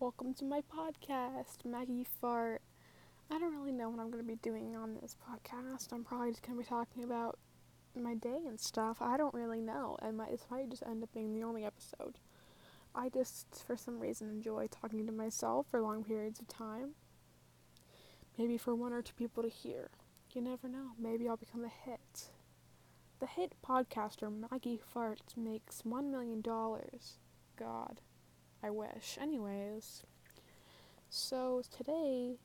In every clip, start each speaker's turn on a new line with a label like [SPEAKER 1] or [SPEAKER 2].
[SPEAKER 1] Welcome to my podcast, Maggie Fart. I don't really know what I'm going to be doing on this podcast. I'm probably just going to be talking about my day and stuff. I don't really know, and my, this might just end up being the only episode. I just, for some reason, enjoy talking to myself for long periods of time. Maybe for one or two people to hear. You never know. Maybe I'll become a hit. The hit podcaster Maggie Farts makes $1 million. God, I wish. Anyways, so today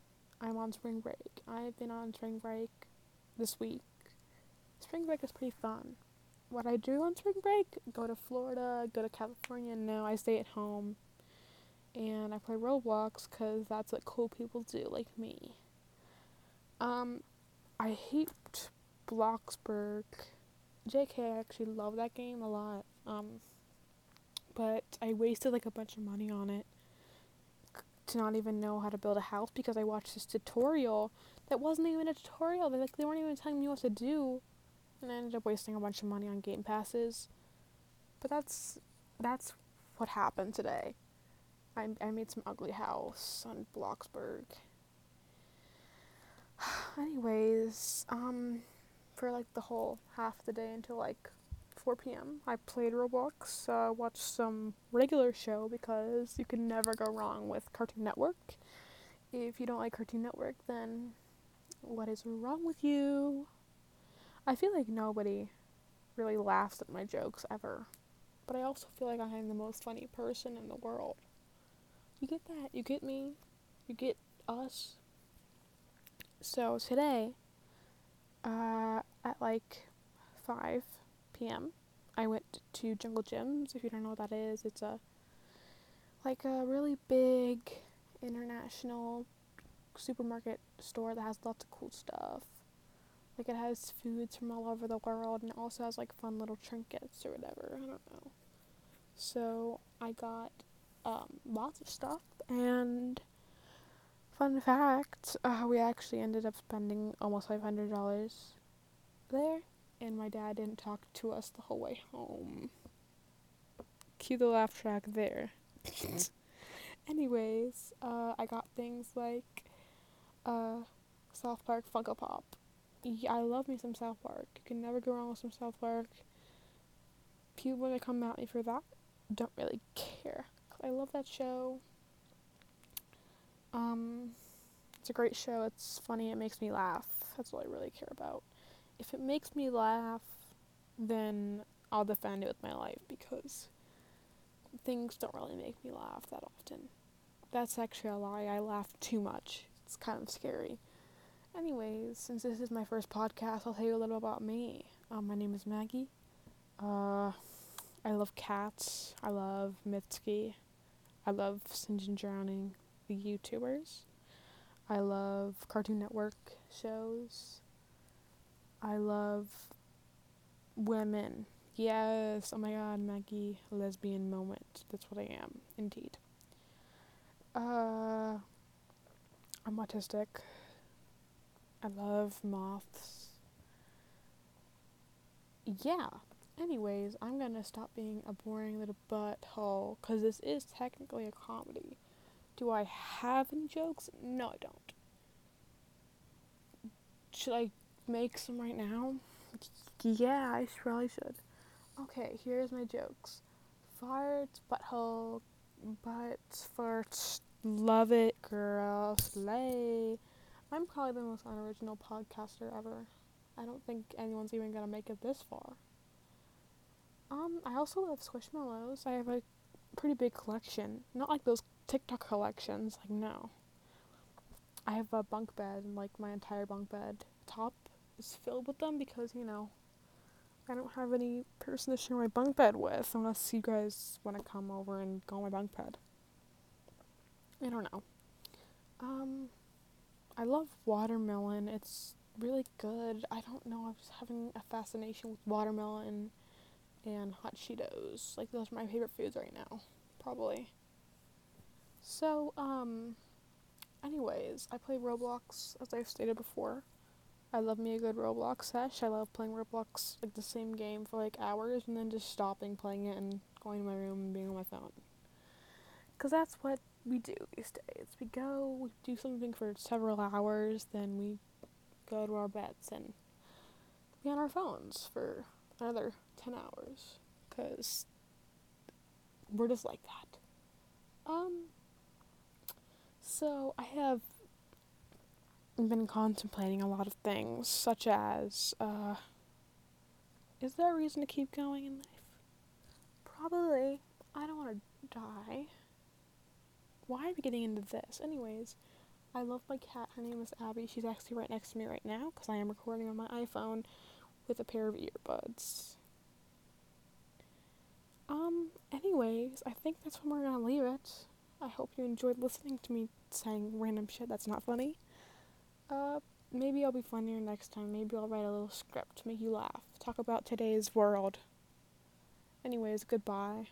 [SPEAKER 1] I'm on spring break. I've been on spring break this week. Spring break is pretty fun. What I do on spring break, go to Florida, go to California. No, I stay at home and I play Roblox because that's what cool people do, like me. Um, I hate Bloxburg JK, I actually love that game a lot. Um, but I wasted like a bunch of money on it to not even know how to build a house because I watched this tutorial that wasn't even a tutorial. They like they weren't even telling me what to do, and I ended up wasting a bunch of money on game passes. But that's that's what happened today. I I made some ugly house on Bloxburg. Anyways, um for like the whole half the day until like 4 p.m. I played Roblox, uh, watched some regular show because you can never go wrong with Cartoon Network. If you don't like Cartoon Network, then what is wrong with you? I feel like nobody really laughs at my jokes ever, but I also feel like I am the most funny person in the world. You get that? You get me? You get us? So today, uh, at like 5 p.m. I went to Jungle Jim's. If you don't know what that is, it's a like a really big international supermarket store that has lots of cool stuff. Like it has foods from all over the world and it also has like fun little trinkets or whatever. I don't know. So I got um, lots of stuff and fun fact, uh, we actually ended up spending almost five hundred dollars there, and my dad didn't talk to us the whole way home. Cue the laugh track there. Anyways, uh, I got things like uh, South Park Funko Pop. Yeah, I love me some South Park. You can never go wrong with some South Park. People want to come at me for that don't really care. I love that show. Um, it's a great show. It's funny. It makes me laugh. That's all I really care about if it makes me laugh, then I'll defend it with my life because things don't really make me laugh that often. That's actually a lie. I laugh too much. It's kind of scary. Anyways, since this is my first podcast, I'll tell you a little about me. Um, my name is Maggie. Uh, I love cats. I love Mitski. I love Sinjin Drowning, the YouTubers. I love Cartoon Network shows. I love women. Yes, oh my god, Maggie, lesbian moment. That's what I am, indeed. Uh, I'm autistic. I love moths. Yeah. Anyways, I'm gonna stop being a boring little butthole because this is technically a comedy. Do I have any jokes? No, I don't. Should I make some right now? Yeah, I probably should. Okay, here's my jokes. Farts, butthole, butts, farts, love it, girl, slay. I'm probably the most unoriginal podcaster ever. I don't think anyone's even gonna make it this far. Um, I also love Squishmallows. I have a pretty big collection. Not like those TikTok collections, like no. I have a bunk bed and like my entire bunk bed top is filled with them because, you know, I don't have any person to share my bunk bed with unless you guys want to come over and go on my bunk bed. I don't know. Um, I love watermelon. It's really good. I don't know. I'm just having a fascination with watermelon and hot Cheetos. Like those are my favorite foods right now, probably. So, um, anyways, I play Roblox as I've stated before. I love me a good Roblox sesh. I love playing Roblox like the same game for like hours and then just stopping playing it and going to my room and being on my phone. Because that's what we do these days. We go, we do something for several hours, then we go to our beds and be on our phones for another 10 hours. Because we're just like that. Um, so I have been contemplating a lot of things, such as, uh, is there a reason to keep going in life? Probably. I don't want to die. Why are we getting into this? Anyways, I love my cat. Her name is Abby. She's actually right next to me right now because I am recording on my iPhone with a pair of earbuds. Um, anyways, I think that's when we're gonna leave it. I hope you enjoyed listening to me saying random shit that's not funny. Uh, maybe I'll be funnier next time. Maybe I'll write a little script to make you laugh. Talk about today's world. Anyways, goodbye.